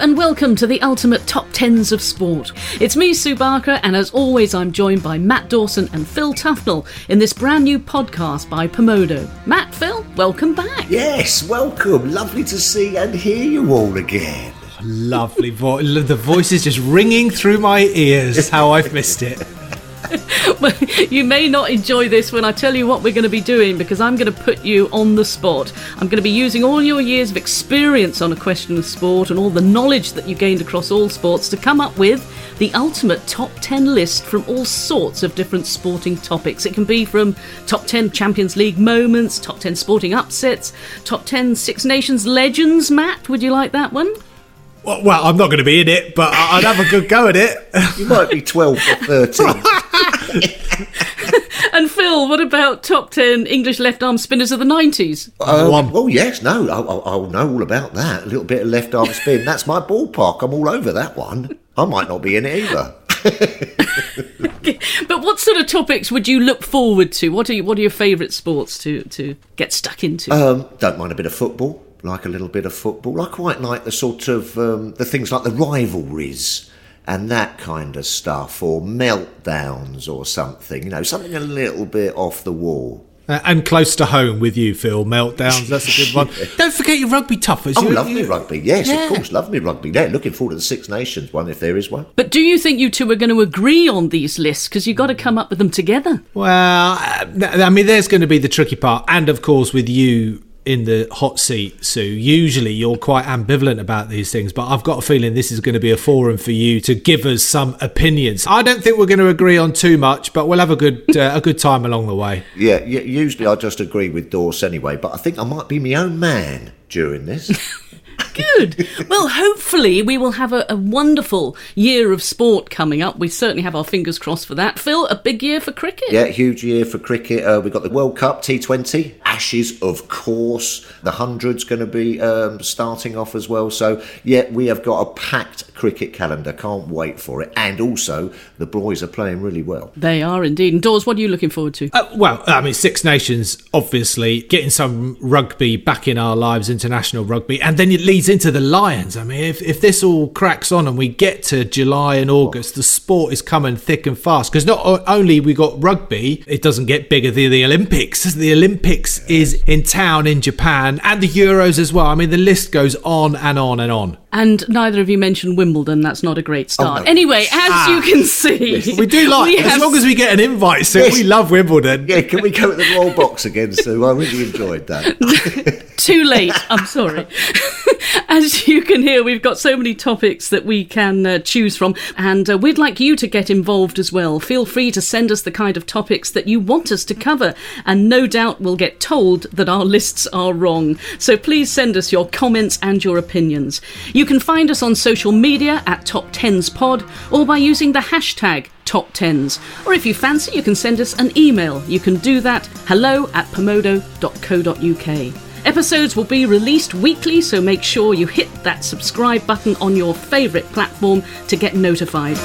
and welcome to the ultimate top tens of sport. It's me, Sue Barker, and as always, I'm joined by Matt Dawson and Phil Tufnell in this brand new podcast by Pomodo. Matt, Phil, welcome back. Yes, welcome. Lovely to see and hear you all again. Lovely voice. The voice is just ringing through my ears. How I've missed it. well, you may not enjoy this when I tell you what we're going to be doing because I'm going to put you on the spot. I'm going to be using all your years of experience on a question of sport and all the knowledge that you gained across all sports to come up with the ultimate top 10 list from all sorts of different sporting topics. It can be from top 10 Champions League moments, top 10 sporting upsets, top 10 Six Nations legends. Matt, would you like that one? Well, well, I'm not going to be in it, but I'd have a good go at it. You might be 12 or 13. and Phil, what about top 10 English left arm spinners of the 90s? Um, well, yes, no, I'll, I'll know all about that. A little bit of left arm spin. That's my ballpark. I'm all over that one. I might not be in it either. but what sort of topics would you look forward to? What are you, what are your favourite sports to, to get stuck into? Um, don't mind a bit of football. Like a little bit of football. I quite like the sort of um, the things like the rivalries and that kind of stuff, or meltdowns or something. You know, something a little bit off the wall. Uh, and close to home with you, Phil. Meltdowns, that's a good one. Don't forget your rugby Tuffers. Oh, you, love you, me rugby. Yes, yeah. of course, love me rugby. Yeah, looking forward to the Six Nations one if there is one. But do you think you two are going to agree on these lists? Because you've got to come up with them together. Well, uh, I mean, there's going to be the tricky part. And of course, with you in the hot seat, Sue. Usually you're quite ambivalent about these things, but I've got a feeling this is going to be a forum for you to give us some opinions. I don't think we're going to agree on too much, but we'll have a good uh, a good time along the way. Yeah, usually I just agree with Dawes anyway, but I think I might be my own man during this. Good. Well, hopefully we will have a, a, wonderful year of sport coming up. We certainly have our fingers crossed for that. Phil, a big year for cricket. Yeah, huge year for cricket. Uh, we've got the World Cup T20, Ashes, of course. The hundred's going to be um, starting off as well. So yeah, we have got a packed cricket calendar. Can't wait for it. And also, the boys are playing really well. They are indeed. And Dawes, what are you looking forward to? Uh, well, I mean, Six Nations, obviously, getting some rugby back in our lives, international rugby, and then it leads into the Lions. I mean, if, if this all cracks on and we get to July and August, the sport is coming thick and fast. Because not only we got rugby, it doesn't get bigger than the Olympics. The Olympics is in town in Japan and the Euros as well. I mean, the list goes on and on and on. And neither of you mentioned Wimbledon. That's not a great start. Oh, no. Anyway, as ah, you can see, we do like we as have... long as we get an invite. So yes. we love Wimbledon. Yeah, can we go to the Royal Box again, Sue? I really enjoyed that. Too late. I'm sorry. Can hear, we've got so many topics that we can uh, choose from, and uh, we'd like you to get involved as well. Feel free to send us the kind of topics that you want us to cover, and no doubt we'll get told that our lists are wrong. So please send us your comments and your opinions. You can find us on social media at Top Tens Pod or by using the hashtag top tens. Or if you fancy, you can send us an email. You can do that hello at pomodo.co.uk. Episodes will be released weekly, so make sure you hit that subscribe button on your favourite platform to get notified.